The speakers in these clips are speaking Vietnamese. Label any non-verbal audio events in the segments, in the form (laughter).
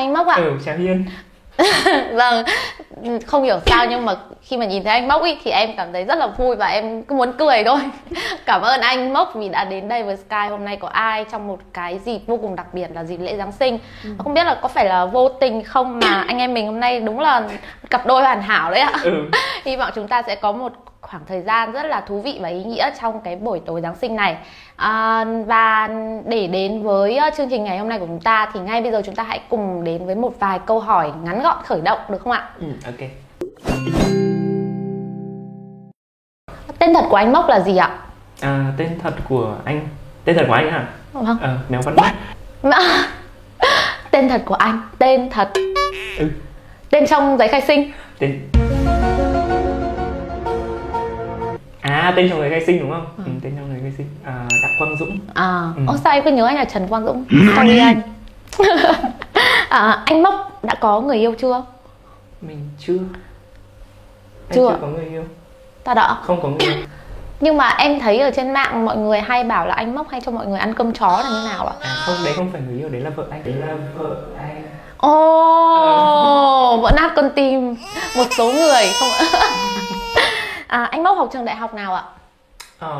Anh Mốc ạ. Ừ, chào Hiên. (laughs) vâng, không hiểu sao nhưng mà khi mà nhìn thấy anh Mốc ý, thì em cảm thấy rất là vui và em cứ muốn cười thôi. (laughs) Cảm ơn anh Mốc vì đã đến đây với Sky hôm nay có ai trong một cái dịp vô cùng đặc biệt là dịp lễ Giáng sinh. Ừ. Không biết là có phải là vô tình không mà anh em mình hôm nay đúng là cặp đôi hoàn hảo đấy ạ. Ừ. (laughs) Hy vọng chúng ta sẽ có một khoảng thời gian rất là thú vị và ý nghĩa trong cái buổi tối Giáng sinh này à, và để đến với ờ, chương trình ngày hôm nay của chúng ta thì ngay bây giờ chúng ta hãy cùng đến với một vài câu hỏi ngắn gọn khởi động được không ạ? Ừ, ok. Tên thật của anh Mốc là gì ạ? À, tên thật của anh tên thật của anh hả? Vâng. Ờ, Mèo Văn Mắt. (laughs) tên thật của anh, tên thật. Ừ. Tên trong giấy khai sinh. Tên À tên trong người khai sinh đúng không? Ừ. ừ tên trong người khai sinh. À, Đặng Quang Dũng. À, ừ. Ô, sao em cứ nhớ anh là Trần Quang Dũng? Sorry anh. (laughs) à, anh Mốc đã có người yêu chưa? Mình chưa. Anh chưa. chưa có người yêu. Ta đã. Không có người yêu. Nhưng mà em thấy ở trên mạng mọi người hay bảo là anh Mốc hay cho mọi người ăn cơm chó là như nào ạ? À, không, đấy không phải người yêu, đấy là vợ anh. Đấy là vợ anh. Ồ, oh, vỡ nát con tim một số người không (laughs) à, anh Mốc học trường đại học nào ạ? Ờ,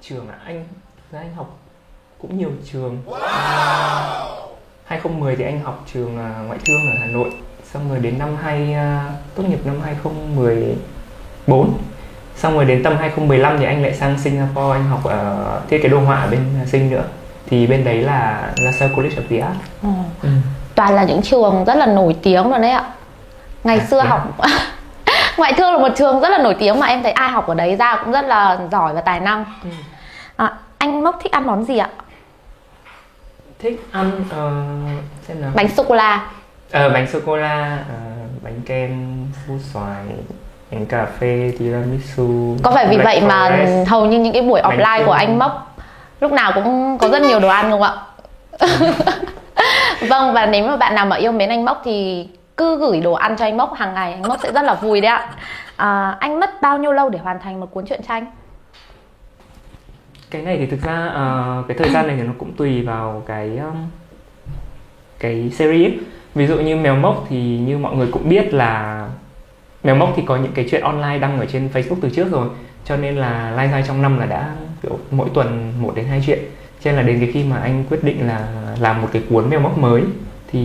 trường ạ, anh anh học cũng nhiều trường. Wow. 2010 thì anh học trường uh, ngoại thương ở Hà Nội, xong rồi đến năm hai uh, tốt nghiệp năm 2014 xong rồi đến tầm 2015 thì anh lại sang Singapore anh học uh, thiết kế đồ họa ở bên Sing nữa thì bên đấy là LaSalle College of the Arts ừ. Ừ. toàn là những trường rất là nổi tiếng rồi đấy ạ ngày à, xưa học (laughs) ngoại thương là một trường rất là nổi tiếng mà em thấy ai học ở đấy ra cũng rất là giỏi và tài năng. Ừ. à, anh mốc thích ăn món gì ạ? Thích ăn uh, xem nào. Bánh sô cô la. Ờ, bánh sô cô la uh, bánh kem phú xoài bánh cà phê tiramisu. Có phải vì vậy mà hầu như những cái buổi offline của anh mốc lúc nào cũng có rất nhiều đồ ăn không ạ? (laughs) Vâng và nếu mà bạn nào mà yêu mến anh mốc thì cứ gửi đồ ăn cho anh mốc hàng ngày anh mốc sẽ rất là vui đấy ạ. À, anh mất bao nhiêu lâu để hoàn thành một cuốn truyện tranh cái này thì thực ra uh, cái thời gian này thì nó cũng tùy vào cái um, cái series. Ví dụ như mèo mốc thì như mọi người cũng biết là mèo mốc thì có những cái chuyện online đăng ở trên facebook từ trước rồi. Cho nên là lai dai trong năm là đã kiểu mỗi tuần một đến hai chuyện. Cho nên là đến cái khi mà anh quyết định là làm một cái cuốn mèo mốc mới thì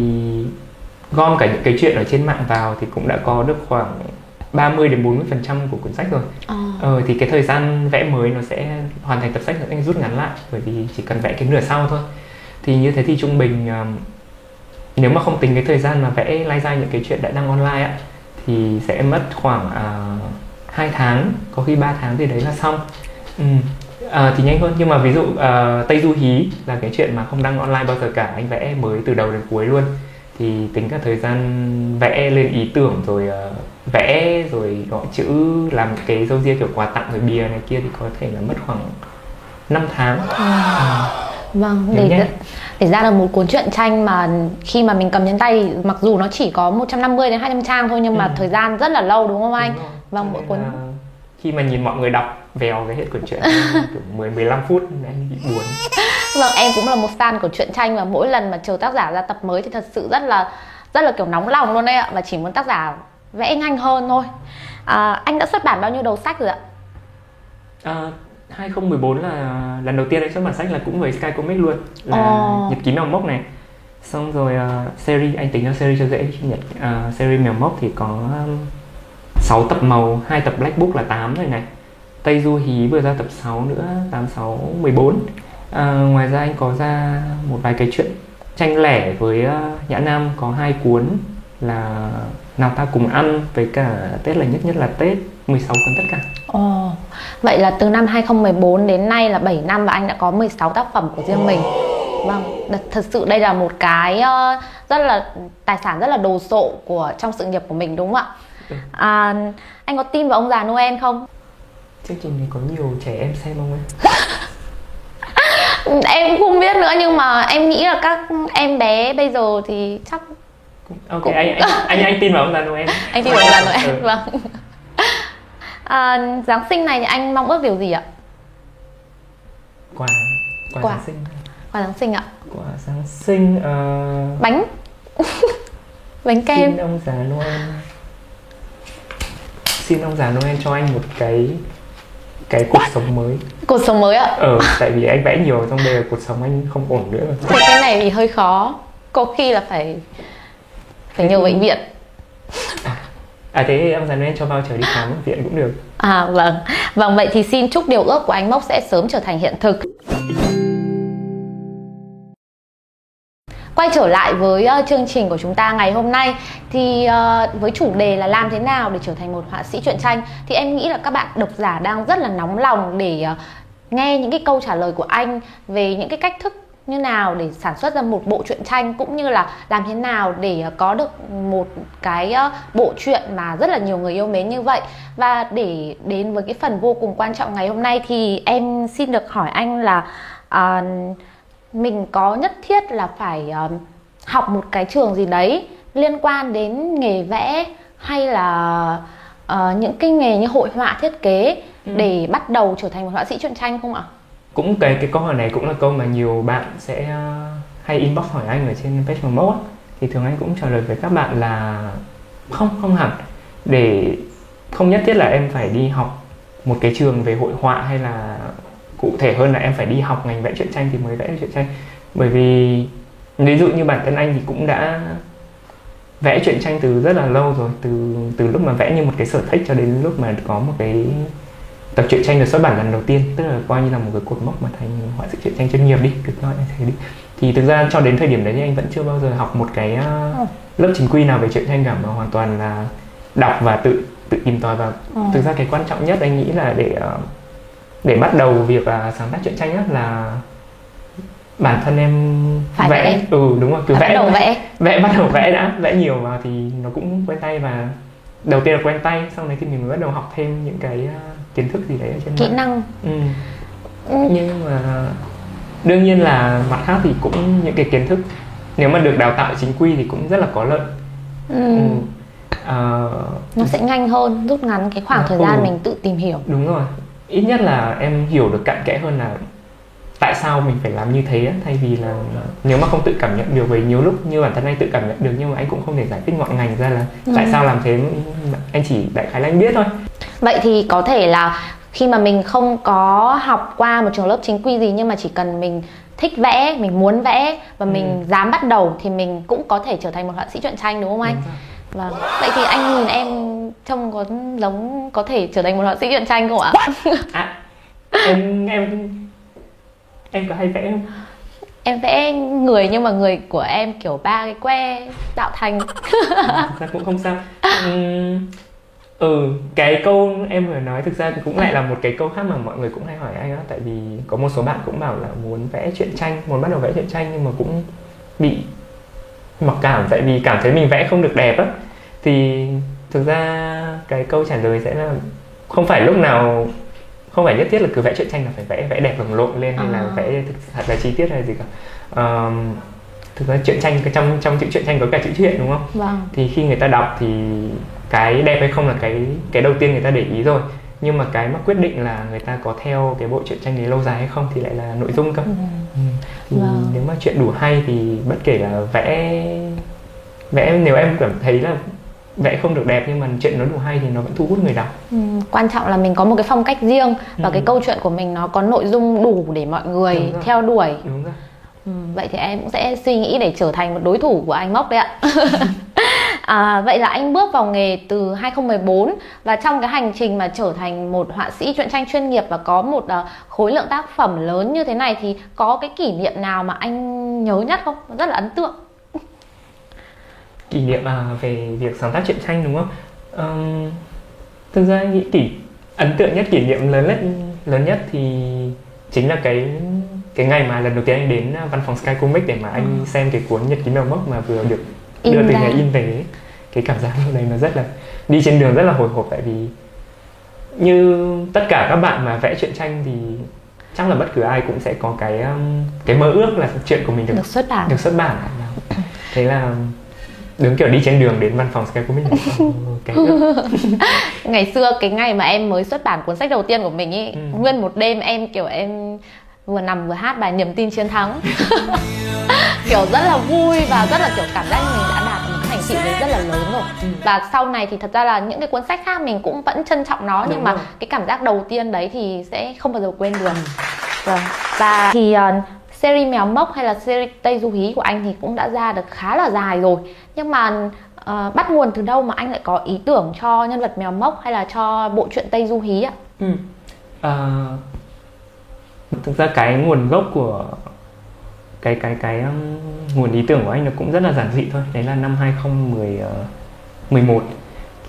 gom cả những cái chuyện ở trên mạng vào thì cũng đã có được khoảng 30 đến 40 phần trăm của cuốn sách rồi. À. Ờ, thì cái thời gian vẽ mới nó sẽ hoàn thành tập sách nó anh rút ngắn lại bởi vì chỉ cần vẽ cái nửa sau thôi. Thì như thế thì trung bình nếu mà không tính cái thời gian mà vẽ lai ra những cái chuyện đã đăng online á thì sẽ mất khoảng uh, 2 tháng, có khi 3 tháng thì đấy là xong. Ừ. À, thì nhanh hơn nhưng mà ví dụ uh, Tây Du Hí là cái chuyện mà không đăng online bao giờ cả anh vẽ mới từ đầu đến cuối luôn thì tính cả thời gian vẽ lên ý tưởng rồi uh, vẽ rồi gõ chữ làm cái dâu ria kiểu quà tặng rồi bìa này kia thì có thể là mất khoảng 5 tháng. À. vâng để ra, để ra được một cuốn truyện tranh mà khi mà mình cầm trên tay thì mặc dù nó chỉ có 150 đến 200 trang thôi nhưng mà ừ. thời gian rất là lâu đúng không anh? Đúng vâng mỗi cuốn khi mà nhìn mọi người đọc vèo cái hết cuốn truyện kiểu 10 15 phút anh bị buồn. Vâng em cũng là một fan của truyện tranh và mỗi lần mà chờ tác giả ra tập mới thì thật sự rất là rất là kiểu nóng lòng luôn đấy ạ và chỉ muốn tác giả vẽ nhanh hơn thôi. À, anh đã xuất bản bao nhiêu đầu sách rồi ạ? À, 2014 là lần đầu tiên anh xuất bản sách là cũng với Sky Comics luôn là oh. nhật ký mèo mốc này. Xong rồi uh, series anh tính ra series cho dễ nhật uh, series mèo mốc thì có um, 6 tập màu hai tập black book là 8 rồi này Tây Du Hí vừa ra tập 6 nữa 86 14 à, ngoài ra anh có ra một vài cái chuyện tranh lẻ với uh, Nhã Nam có hai cuốn là nào ta cùng ăn với cả Tết là nhất nhất là Tết 16 cuốn tất cả. Ồ, vậy là từ năm 2014 đến nay là 7 năm và anh đã có 16 tác phẩm của riêng mình. Vâng, thật sự đây là một cái rất là tài sản rất là đồ sộ của trong sự nghiệp của mình đúng không ạ? Ừ. À, anh có tin vào ông già Noel không? Chương trình này có nhiều trẻ em xem không ấy? em (laughs) không biết nữa nhưng mà em nghĩ là các em bé bây giờ thì chắc ok cũng... anh, anh anh anh tin vào ông già noel (laughs) anh tin vào ông già noel ừ. vâng. À, giáng sinh này thì anh mong ước điều gì ạ? Quà quà, quà. giáng sinh. Quà giáng sinh ạ. Quà giáng sinh uh... bánh. (laughs) Bánh kem. Xin ông già noel. Xin ông già noel cho anh một cái cái cuộc sống mới. Cuộc sống mới ạ? Ờ tại vì anh vẽ nhiều xong bây giờ cuộc sống anh không ổn nữa. Thì cái này thì hơi khó. Có khi là phải phải nhờ bệnh viện. À thế ông già noel cho voucher đi khám bệnh viện cũng được. À vâng. Vâng vậy thì xin chúc điều ước của anh mốc sẽ sớm trở thành hiện thực quay trở lại với uh, chương trình của chúng ta ngày hôm nay thì uh, với chủ đề là làm thế nào để trở thành một họa sĩ truyện tranh thì em nghĩ là các bạn độc giả đang rất là nóng lòng để uh, nghe những cái câu trả lời của anh về những cái cách thức như nào để sản xuất ra một bộ truyện tranh cũng như là làm thế nào để có được một cái bộ truyện mà rất là nhiều người yêu mến như vậy. Và để đến với cái phần vô cùng quan trọng ngày hôm nay thì em xin được hỏi anh là uh, mình có nhất thiết là phải uh, học một cái trường gì đấy liên quan đến nghề vẽ hay là uh, những cái nghề như hội họa thiết kế ừ. để bắt đầu trở thành một họa sĩ truyện tranh không ạ? Cũng cái cái câu hỏi này cũng là câu mà nhiều bạn sẽ uh, hay inbox hỏi anh ở trên page mode thì thường anh cũng trả lời với các bạn là không không hẳn để không nhất thiết là em phải đi học một cái trường về hội họa hay là cụ thể hơn là em phải đi học ngành vẽ truyện tranh thì mới vẽ được truyện tranh. Bởi vì ví dụ như bản thân anh thì cũng đã vẽ truyện tranh từ rất là lâu rồi từ từ lúc mà vẽ như một cái sở thích cho đến lúc mà có một cái tập truyện tranh được xuất bản lần đầu tiên. Tức là coi như là một cái cột mốc mà thành họa sĩ truyện tranh chuyên nghiệp đi được nói như thế đi. Thì thực ra cho đến thời điểm đấy thì anh vẫn chưa bao giờ học một cái uh, lớp chính quy nào về truyện tranh cả mà hoàn toàn là đọc và tự tự tìm tòi và ừ. thực ra cái quan trọng nhất anh nghĩ là để để bắt đầu việc uh, sáng tác truyện tranh á là bản thân em phải vẽ. vẽ ừ đúng rồi cứ vẽ bắt đầu vẽ vẽ bắt đầu vẽ đã vẽ nhiều vào thì nó cũng quen tay và đầu tiên là quen tay sau đấy thì mình mới bắt đầu học thêm những cái uh, kiến thức gì đấy ở trên kỹ năng ừ. ừ. nhưng mà đương nhiên là mặt khác thì cũng những cái kiến thức nếu mà được đào tạo chính quy thì cũng rất là có lợi ừ. Ừ. Uh, nó sẽ nhanh hơn rút ngắn cái khoảng thời gian ừ. mình tự tìm hiểu đúng rồi ít nhất là em hiểu được cặn kẽ hơn là tại sao mình phải làm như thế thay vì là nếu mà không tự cảm nhận được vì nhiều lúc như bản thân anh tự cảm nhận được nhưng mà anh cũng không thể giải thích ngọn ngành ra là ừ. tại sao làm thế anh chỉ đại khái là anh biết thôi vậy thì có thể là khi mà mình không có học qua một trường lớp chính quy gì nhưng mà chỉ cần mình thích vẽ mình muốn vẽ và ừ. mình dám bắt đầu thì mình cũng có thể trở thành một họa sĩ truyện tranh đúng không anh vâng. Vậy thì anh nhìn em trông có giống có thể trở thành một họa sĩ truyện tranh không ạ? (laughs) À, em em em có hay vẽ không? Em vẽ người nhưng mà người của em kiểu ba cái que tạo thành. Thực ra cũng không sao. Ừ cái câu em vừa nói thực ra cũng lại là một cái câu khác mà mọi người cũng hay hỏi anh á tại vì có một số bạn cũng bảo là muốn vẽ truyện tranh muốn bắt đầu vẽ truyện tranh nhưng mà cũng bị mặc cảm tại vì cảm thấy mình vẽ không được đẹp á thì thực ra cái câu trả lời sẽ là không phải lúc nào không phải nhất thiết là cứ vẽ truyện tranh là phải vẽ vẽ đẹp lồng lộn lên hay là vẽ thực thật là chi tiết hay gì cả um, thực ra truyện tranh trong trong chữ truyện tranh có cả chữ truyện đúng không vâng. thì khi người ta đọc thì cái đẹp hay không là cái cái đầu tiên người ta để ý rồi nhưng mà cái mà quyết định là người ta có theo cái bộ truyện tranh đấy lâu dài hay không thì lại là nội dung cơ ừ. Ừ. thì vâng. nếu mà chuyện đủ hay thì bất kể là vẽ vẽ nếu em cảm thấy là vẽ không được đẹp nhưng mà chuyện nó đủ hay thì nó vẫn thu hút người đọc. Ừ, quan trọng là mình có một cái phong cách riêng và ừ. cái câu chuyện của mình nó có nội dung đủ để mọi người theo đuổi. Đúng rồi. Ừ, vậy thì em cũng sẽ suy nghĩ để trở thành một đối thủ của anh mốc đấy ạ. (laughs) À, vậy là anh bước vào nghề từ 2014 và trong cái hành trình mà trở thành một họa sĩ truyện tranh chuyên nghiệp và có một uh, khối lượng tác phẩm lớn như thế này thì có cái kỷ niệm nào mà anh nhớ nhất không? Rất là ấn tượng kỷ niệm à, về việc sáng tác truyện tranh đúng không? Um, thực ra nghĩ kỷ ấn tượng nhất kỷ niệm lớn nhất lớn nhất thì chính là cái cái ngày mà lần đầu tiên anh đến văn phòng Sky Comics để mà anh ừ. xem cái cuốn nhật ký mèo mốc mà vừa được in đưa từ nhà in về cái cảm giác lúc đấy nó rất là đi trên đường rất là hồi hộp tại vì như tất cả các bạn mà vẽ truyện tranh thì chắc là bất cứ ai cũng sẽ có cái cái mơ ước là chuyện của mình được, được xuất bản. được xuất bản. Thế là đứng kiểu đi trên đường đến văn phòng Sky của mình. Cái (laughs) ngày xưa cái ngày mà em mới xuất bản cuốn sách đầu tiên của mình ấy ừ. nguyên một đêm em kiểu em vừa nằm vừa hát bài niềm tin chiến thắng. (laughs) Kiểu rất là vui và rất là kiểu cảm giác mình đã đạt một thành tựu rất là lớn rồi. Ừ. và sau này thì thật ra là những cái cuốn sách khác mình cũng vẫn trân trọng nó Đúng nhưng rồi. mà cái cảm giác đầu tiên đấy thì sẽ không bao giờ quên được. Vâng. Và thì uh, series mèo mốc hay là series tây du hí của anh thì cũng đã ra được khá là dài rồi. Nhưng mà uh, bắt nguồn từ đâu mà anh lại có ý tưởng cho nhân vật mèo mốc hay là cho bộ truyện tây du hí ạ? Ừ. à, thực ra cái nguồn gốc của cái cái cái um, nguồn ý tưởng của anh nó cũng rất là giản dị thôi. Đấy là năm 2011 uh, ờ,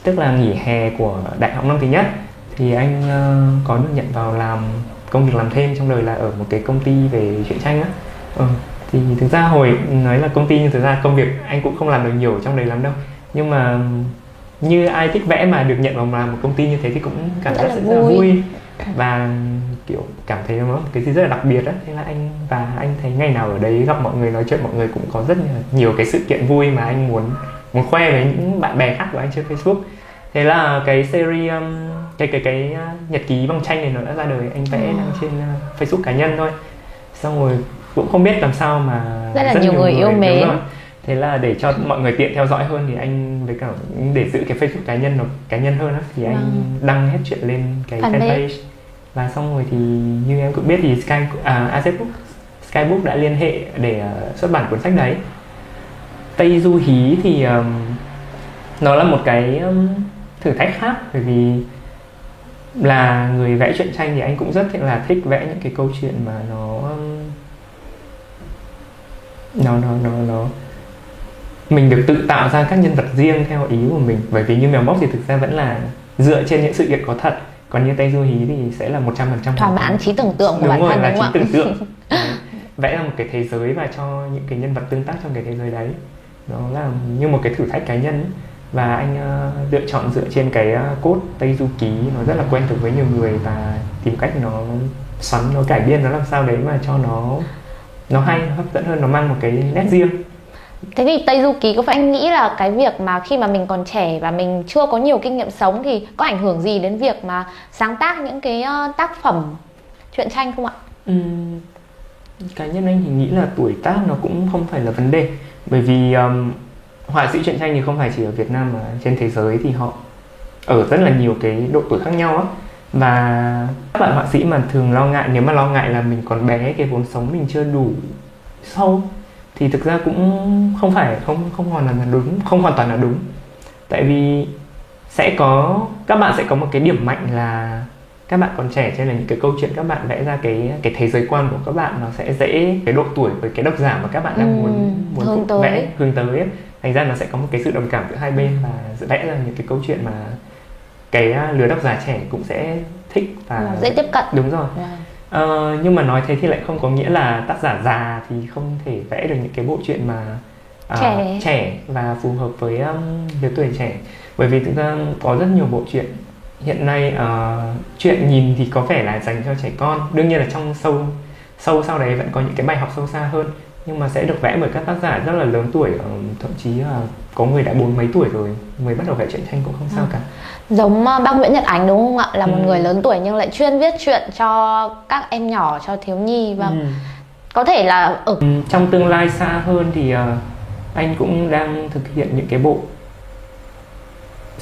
tức là nghỉ hè của đại học năm thứ nhất. Thì anh uh, có được nhận vào làm công việc làm thêm trong đời là ở một cái công ty về truyện tranh á. Ừ. thì thực ra hồi nói là công ty nhưng thực ra công việc anh cũng không làm được nhiều trong đấy lắm đâu. Nhưng mà như ai thích vẽ mà được nhận vào làm một công ty như thế thì cũng cảm giác rất, là vui. và kiểu cảm thấy nó một cái gì rất là đặc biệt á. Thế là anh và anh thấy ngày nào ở đấy gặp mọi người nói chuyện mọi người cũng có rất nhiều cái sự kiện vui mà anh muốn muốn khoe với những bạn bè khác của anh trên Facebook thế là cái series um, cái cái cái uh, nhật ký bằng tranh này nó đã ra đời. Anh vẽ ừ. đăng trên uh, Facebook cá nhân thôi. Xong rồi cũng không biết làm sao mà rất là rất nhiều, nhiều người, người yêu mến. thế là để cho mọi người tiện theo dõi hơn thì anh với cả để giữ cái facebook cá nhân nó cá nhân hơn á thì anh vâng. đăng hết chuyện lên cái fanpage. và xong rồi thì như em cũng biết thì Sky à, AZ Book Skybook đã liên hệ để uh, xuất bản cuốn sách đấy. Tây Du Hí thì um, nó là một cái um, thử thách khác bởi vì là người vẽ truyện tranh thì anh cũng rất là thích vẽ những cái câu chuyện mà nó nó nó nó nó mình được tự tạo ra các nhân vật riêng theo ý của mình. Bởi vì như mèo mốc thì thực ra vẫn là dựa trên những sự kiện có thật còn như tây du hí thì sẽ là một trăm phần trăm thỏa mãn trí tưởng tượng của đúng bản rồi, thân là đúng trí tưởng tượng. (laughs) Vẽ ra một cái thế giới và cho những cái nhân vật tương tác trong cái thế giới đấy. Nó là như một cái thử thách cá nhân và anh uh, lựa chọn dựa trên cái uh, cốt tây du ký nó rất là quen thuộc với nhiều người và tìm cách nó xoắn nó cải biên nó làm sao đấy mà cho nó nó hay nó hấp dẫn hơn nó mang một cái nét riêng. Thế thì Tây Du Ký có phải anh nghĩ là cái việc mà khi mà mình còn trẻ và mình chưa có nhiều kinh nghiệm sống thì có ảnh hưởng gì đến việc mà sáng tác những cái ờ, tác phẩm truyện tranh không ạ? Ừ, cá nhân anh thì nghĩ là tuổi tác nó cũng không phải là vấn đề. Bởi vì um, họa sĩ truyện tranh thì không phải chỉ ở Việt Nam mà trên thế giới thì họ ở rất là nhiều cái độ tuổi khác nhau á và các bạn họa sĩ mà thường lo ngại nếu mà lo ngại là mình còn bé cái vốn sống mình chưa đủ sâu thì thực ra cũng không phải không không hoàn toàn là đúng không hoàn toàn là đúng tại vì sẽ có các bạn sẽ có một cái điểm mạnh là các bạn còn trẻ cho nên là những cái câu chuyện các bạn vẽ ra cái cái thế giới quan của các bạn nó sẽ dễ cái độ tuổi với cái độc giả mà các bạn đang ừ, muốn muốn hướng tới. vẽ hướng tới ấy. Thành ra nó sẽ có một cái sự đồng cảm giữa hai bên và vẽ ra những cái câu chuyện mà cái à, lứa độc giả trẻ cũng sẽ thích và dễ tiếp cận đúng rồi yeah. Vâng. Ờ, nhưng mà nói thế thì lại không có nghĩa là tác giả già thì không thể vẽ được những cái bộ truyện mà uh, trẻ. trẻ và phù hợp với um, lứa tuổi trẻ bởi vì thực ra có rất nhiều bộ truyện hiện nay uh, chuyện nhìn thì có vẻ là dành cho trẻ con đương nhiên là trong sâu sâu sau đấy vẫn có những cái bài học sâu xa hơn nhưng mà sẽ được vẽ bởi các tác giả rất là lớn tuổi thậm chí là có người đã bốn mấy tuổi rồi mới bắt đầu vẽ truyện tranh cũng không sao à. cả giống ờ, bác Nguyễn Nhật Ánh đúng không ạ là ừ. một người lớn tuổi nhưng lại chuyên viết chuyện cho các em nhỏ cho thiếu nhi và ừ. có thể là ở ừ, trong tương lai xa hơn thì uh, anh cũng đang thực hiện những cái bộ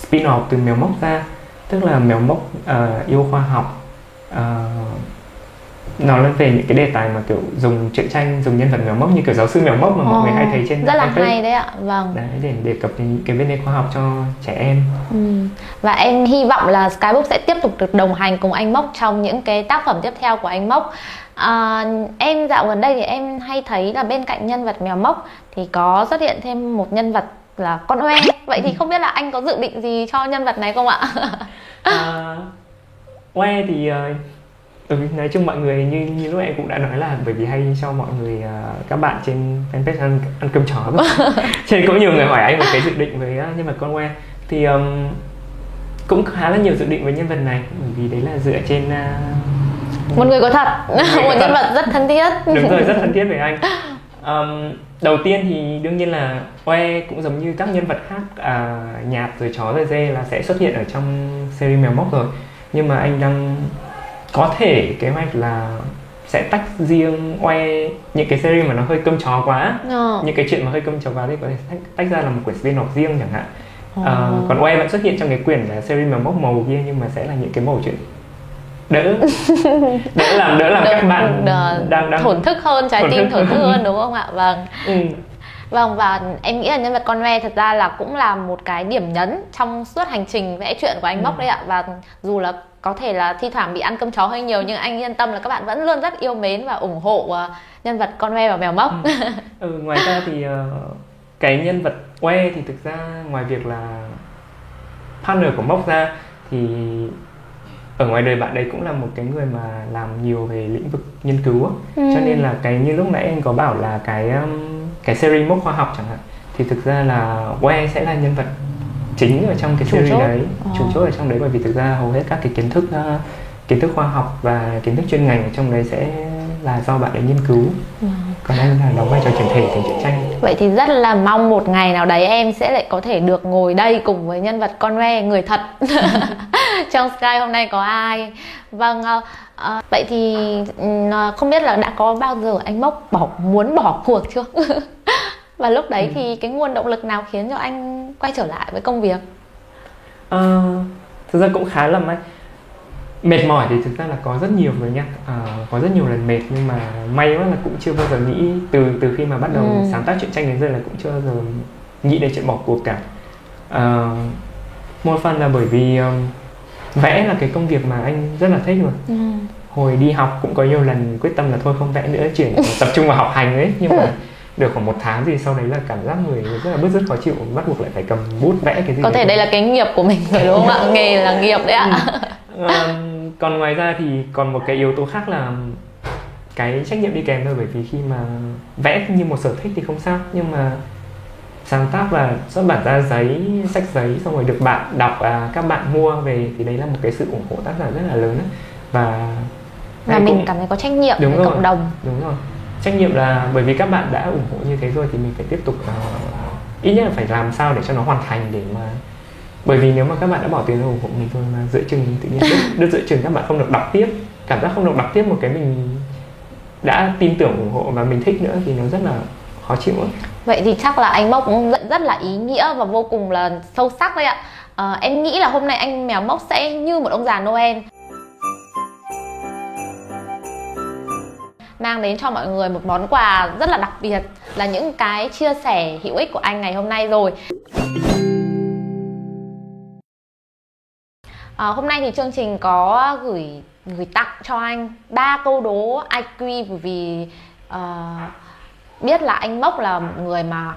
spin-off từ mèo mốc ra tức là mèo mốc uh, yêu khoa học uh, nó là về những cái đề tài mà kiểu dùng truyện tranh dùng nhân vật mèo mốc như kiểu giáo sư mèo mốc mà mọi người hay thấy trên rất là hay đấy ạ vâng. Đấy để đề cập đến những cái vấn đề khoa học cho trẻ em. Ừ. và em hy vọng là Skybook sẽ tiếp tục được đồng hành cùng anh mốc trong những cái tác phẩm tiếp theo của anh mốc. À, em dạo gần đây thì em hay thấy là bên cạnh nhân vật mèo mốc thì có xuất hiện thêm một nhân vật là con oe vậy thì không biết là anh có dự định gì cho nhân vật này không ạ? (laughs) À, oe thì uh ừ, nói chung mọi người như như lúc em cũng đã nói là bởi vì hay cho mọi người uh, các bạn trên fanpage ăn ăn cơm chó (laughs) cho nên cũng nhiều người hỏi anh một cái dự định với uh, nhân vật con que. Thì um, cũng khá là nhiều dự định với nhân vật này bởi vì đấy là dựa trên uh, một người có thật. Một (laughs) nhân vật rất thân thiết. Đúng rồi rất thân thiết với anh. (laughs) Um, đầu tiên thì đương nhiên là oe cũng giống như các nhân vật khác à, nhạt rồi chó rồi dê là sẽ xuất hiện ở trong series mèo mốc rồi. Nhưng mà anh đang có thể kế hoạch là sẽ tách riêng oe những cái series mà nó hơi cơm chó quá Ờ. những cái chuyện mà hơi cơm chó quá thì có thể tách, tách ra là một quyển spin-off riêng chẳng hạn Ờ. Ờ, còn oe vẫn xuất hiện trong cái quyển là series mèo mốc màu kia nhưng mà sẽ là những cái màu chuyện đỡ (laughs) đỡ làm đỡ làm Đỡ- các bạn đỡ đang đang thổn thức hơn trái thổn tim thổn thức hơn. đúng không ạ vâng ừ. vâng và em nghĩ là nhân vật Conway thật ra là cũng là một cái điểm nhấn trong suốt hành trình vẽ truyện của anh Ừ. Mốc đấy ạ và dù là có thể là thi thoảng bị ăn cơm chó hơi nhiều nhưng anh yên tâm là các bạn vẫn luôn rất yêu mến và ủng hộ ờ, nhân vật Conway và mèo Mốc Ừ. (laughs) ừ, ngoài ra thì ờ, cái nhân vật oe thì thực ra ngoài việc là partner của mốc ra thì ở ngoài đời bạn đấy cũng là một cái người mà làm nhiều về lĩnh vực nghiên cứu. Ừ. cho nên là cái như lúc nãy em có bảo là cái cái series mốc khoa học chẳng hạn thì thực ra là oe sẽ là nhân vật chính ở trong cái Chủ series chốt. đấy Ờ. chủ chốt ở trong đấy bởi vì thực ra hầu hết các cái kiến thức ờ, kiến thức khoa học và kiến thức chuyên ngành ở trong đấy sẽ là do bạn ấy nghiên cứu Vâng. còn anh là đóng vai trò chuyển thể thành truyện tranh Vậy thì rất là mong một ngày nào đấy em sẽ lại có thể được ngồi đây cùng với nhân vật Conway người thật (laughs) (laughs) trong Sky hôm nay có ai Vâng ờ, ờ, vậy thì ờ, không biết là đã có bao giờ anh Mốc bỏ muốn bỏ cuộc chưa (laughs) và lúc đấy Ừ. thì cái nguồn động lực nào khiến cho anh quay trở lại với công việc? Ờ, thực ra cũng khá là may. Mệt mỏi thì thực ra là có rất nhiều rồi nha. Ờ, có rất nhiều lần mệt nhưng mà may quá là cũng chưa bao giờ nghĩ từ từ khi mà bắt đầu Ừ. sáng tác truyện tranh đến giờ là cũng chưa bao giờ nghĩ đến chuyện bỏ cuộc cả. Ờ, một phần là bởi vì um, vẽ là cái công việc mà anh rất là thích rồi hồi đi học cũng có nhiều lần quyết tâm là thôi không vẽ nữa chuyển tập trung vào học hành ấy. Nhưng mà (laughs) được khoảng một tháng thì sau đấy là cảm giác người rất là bứt rứt khó chịu bắt buộc lại phải cầm bút vẽ cái gì có thể đây là cái nghiệp của mình rồi đúng không ạ? Nghề là nghiệp đấy ạ. Ờ, còn ngoài ra thì còn một cái yếu tố khác là cái trách nhiệm đi kèm thôi bởi vì khi mà vẽ như một sở thích thì không sao nhưng mà sáng tác và xuất bản ra giấy sách giấy xong rồi được bạn đọc à, các bạn mua về thì đấy là một cái sự ủng hộ tác giả rất là lớn ấy. và và mình cũng- cảm thấy có trách nhiệm Đúng với rồi. cộng đồng. đúng rồi trách nhiệm là bởi vì các bạn đã ủng hộ như thế rồi thì mình phải tiếp tục ờ, ít nhất là phải làm sao để cho nó hoàn thành để mà bởi vì nếu mà các bạn đã bỏ tiền ra ủng hộ mình thôi mà giữa chừng tự nhiên (laughs) đứt, đứt giữa chừng các bạn không được đọc tiếp cảm giác không được đọc tiếp một cái mình đã tin tưởng ủng hộ và mình thích nữa thì nó rất là khó chịu ấy. Vậy thì chắc là anh Mốc cũng rất, rất là ý nghĩa và vô cùng là sâu sắc đấy ạ Ờ, Em nghĩ là hôm nay anh Mèo Mốc sẽ như một ông già Noel Mang đến cho mọi người một món quà rất là đặc biệt Là những cái chia sẻ hữu ích của anh ngày hôm nay rồi. Ờ, Hôm nay thì chương trình có gửi gửi tặng cho anh ba câu đố IQ bởi vì ờ, biết là anh Mốc là một người mà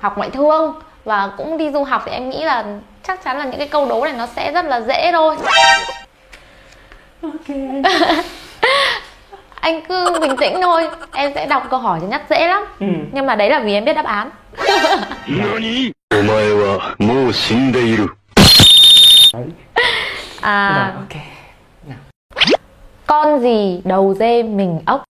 học ngoại thương và cũng đi du học thì em nghĩ là chắc chắn là những cái câu đố này nó sẽ rất là dễ thôi (laughs) anh cứ bình tĩnh thôi em sẽ đọc câu hỏi cho nhất dễ lắm. Ừ. nhưng mà đấy là vì em biết đáp án. À, okay. Con gì đầu dê mình ốc?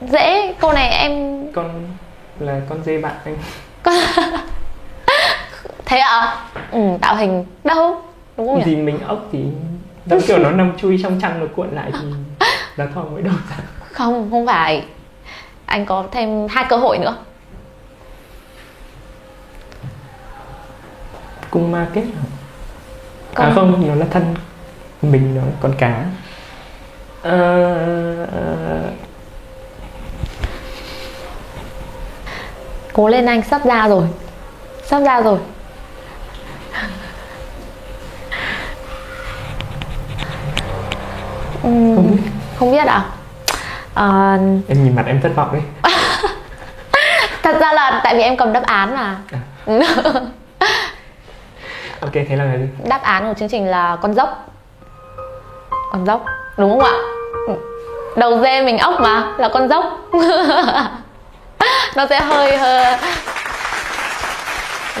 Dễ câu này em con là con dê bạn anh. Con... thế ạ? À? ừ, tạo hình đâu đúng không nhỉ? gì mình ốc thì giống kiểu nó nằm chui trong chăn nó cuộn lại thì (laughs) nó thò mới đầu ra. Không không phải. Anh có thêm hai cơ hội nữa. Cung ma kết hả? Con- à không nó là thân mình nó là con cá. Ờ, ờ, cố lên anh sắp ra rồi. Sắp ra rồi Ừm, không biết. Không biết ạ à, em nhìn mặt em thất vọng đấy (laughs) thật ra là tại vì em cầm đáp án mà. (laughs) Ok thế là gì? Đáp án của chương trình là con dốc. Con dốc đúng không ạ? Ừ. đầu dê mình ốc mà là con dốc. (laughs) Nó sẽ hơi hơi.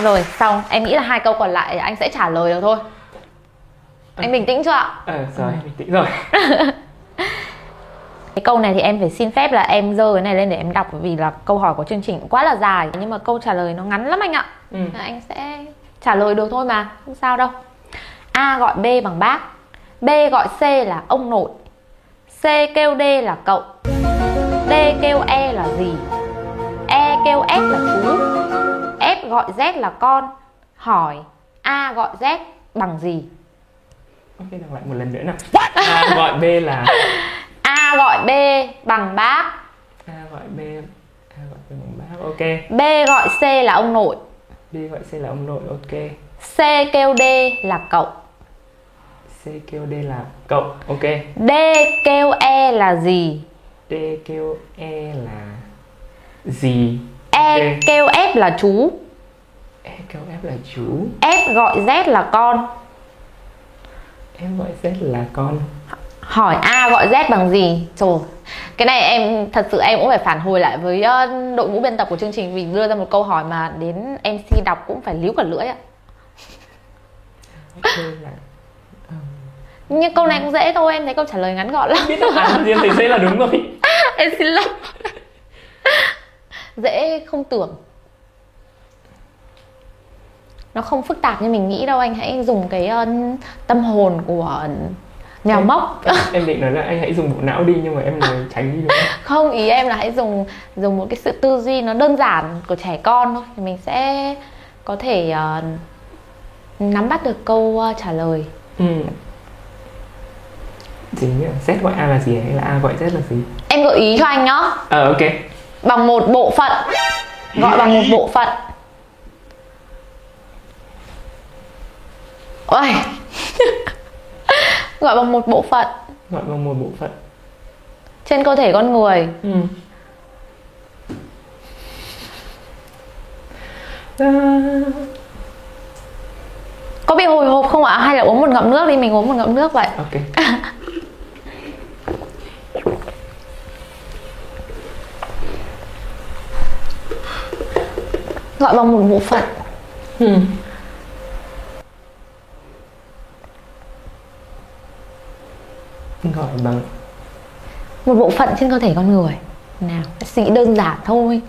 Rồi xong. Em nghĩ là hai câu còn lại anh sẽ trả lời được thôi anh bình tĩnh chưa ạ? Ờ rồi bình tĩnh rồi. (laughs) Cái câu này thì em phải xin phép là em dơ cái này lên để em đọc vì là câu hỏi của chương trình cũng quá là dài. Nhưng mà câu trả lời nó ngắn lắm anh ạ. Ừ. Là anh sẽ trả lời được thôi mà không sao đâu. A gọi B bằng bác B gọi C là ông nội C kêu D là cậu D kêu E là gì? E kêu F là chú F gọi Z là con. Hỏi A gọi Z bằng gì ok đọc lại một lần nữa nào. A gọi b là (laughs) A gọi B bằng bác. A gọi b a gọi b bằng bác. Ok. B gọi C là ông nội. B gọi c là ông nội ok. C kêu D là cậu. C kêu d là cậu ok. D kêu E là gì? D kêu e là gì? E Ok. kêu F là chú. E kêu f là chú. F gọi Z là con em gọi z là con. Hỏi A gọi Z bằng gì? Trời Cái này em thật sự em cũng phải phản hồi lại với đội ngũ biên tập của chương trình Vì đưa ra một câu hỏi mà đến MC đọc cũng phải líu cả lưỡi ạ. Nhưng câu này cũng dễ thôi em thấy câu trả lời ngắn gọn lắm. Biết đáp án em thấy dễ là đúng rồi. (laughs) Em xin lỗi. Dễ không tưởng Nó không phức tạp như mình nghĩ đâu Anh hãy dùng cái ờ, tâm hồn của mèo mốc em, (laughs) em định nói là anh hãy dùng bộ não đi nhưng mà em nói tránh đi đúng không? Không ý em là hãy dùng dùng một cái sự tư duy nó đơn giản của trẻ con thôi. Thì mình sẽ có thể ờ, nắm bắt được câu ờ, trả lời. Ừ. Gì nhỉ? Z gọi a là gì hay là a gọi z là gì? Em gợi ý cho anh nhá. Ờ ok. Bằng một bộ phận. Gọi bằng một bộ phận ôi (laughs) gọi bằng một bộ phận. Gọi bằng một bộ phận. Trên cơ thể con người. Ừ. À, có bị hồi hộp không ạ? Hay là uống một ngụm nước đi mình uống một ngụm nước vậy? Ok. (laughs) Gọi bằng một bộ phận. Ừ. gọi bằng. Một bộ phận trên cơ thể con người. Nào suy nghĩ đơn giản thôi.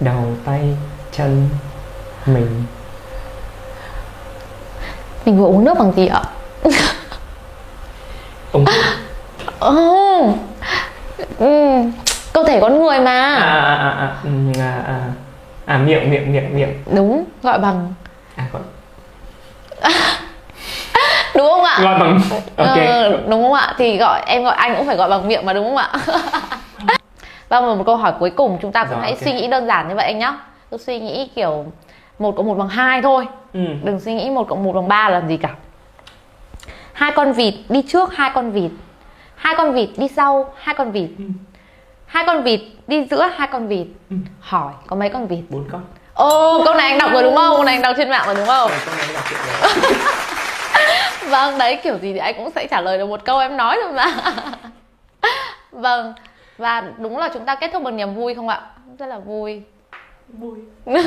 Đầu tay chân mình. Mình vừa uống nước bằng gì ạ? Ống ừ. ừ. cơ thể con người mà. À à à à, ừ, à, à. à miệng miệng miệng miệng. Đúng gọi bằng. À gọi (laughs) ạ gọi bằng ok. Ờ, đúng không ạ? Thì gọi em gọi anh cũng phải gọi bằng miệng mà đúng không ạ? (laughs) Vâng và một câu hỏi cuối cùng chúng ta cũng Rồi, hãy ok. suy nghĩ đơn giản như vậy anh nhá. Cứ suy nghĩ kiểu một cộng một bằng hai thôi. Ừ. đừng suy nghĩ một cộng một bằng ba làm gì cả. Hai con vịt đi trước hai con vịt. Hai con vịt đi sau hai con vịt. Hai con vịt đi giữa hai con vịt. Hỏi có mấy con vịt? Bốn con. Ô câu này anh đọc rồi đúng không? Câu này anh đọc trên mạng rồi đúng không (laughs) vâng đấy kiểu gì thì anh cũng sẽ trả lời được một câu em nói thôi mà. Vâng và đúng là chúng ta kết thúc bằng niềm vui không ạ? Rất là vui. Vui. (laughs)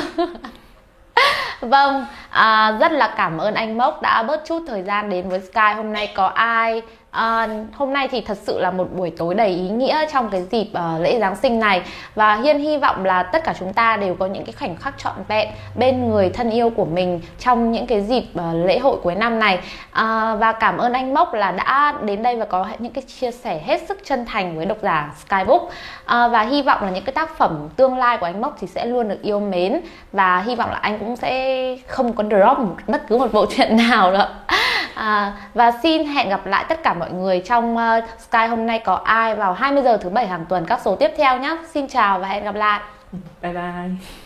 Vâng, à, rất là cảm ơn anh Mốc đã bớt chút thời gian đến với Sky. Hôm nay có ai à, Hôm nay thì thật sự là một buổi tối đầy ý nghĩa trong cái dịp uh, lễ Giáng sinh này. Và Hiên hy vọng là tất cả chúng ta đều có những cái khoảnh khắc trọn vẹn bên người thân yêu của mình trong những cái dịp uh, lễ hội cuối năm này. À, Và cảm ơn anh Mốc là đã đến đây và có những cái chia sẻ hết sức chân thành với độc giả Skybook. À, Và hy vọng là những cái tác phẩm tương lai của anh Mốc thì sẽ luôn được yêu mến. Và hy vọng là anh cũng sẽ không có drop bất cứ một bộ (laughs) truyện nào nữa. À, Và xin hẹn gặp lại tất cả mọi mọi người trong uh, Sky hôm nay có ai vào 20 giờ thứ bảy hàng tuần các số tiếp theo nhé Xin chào và hẹn gặp lại. Bye bye.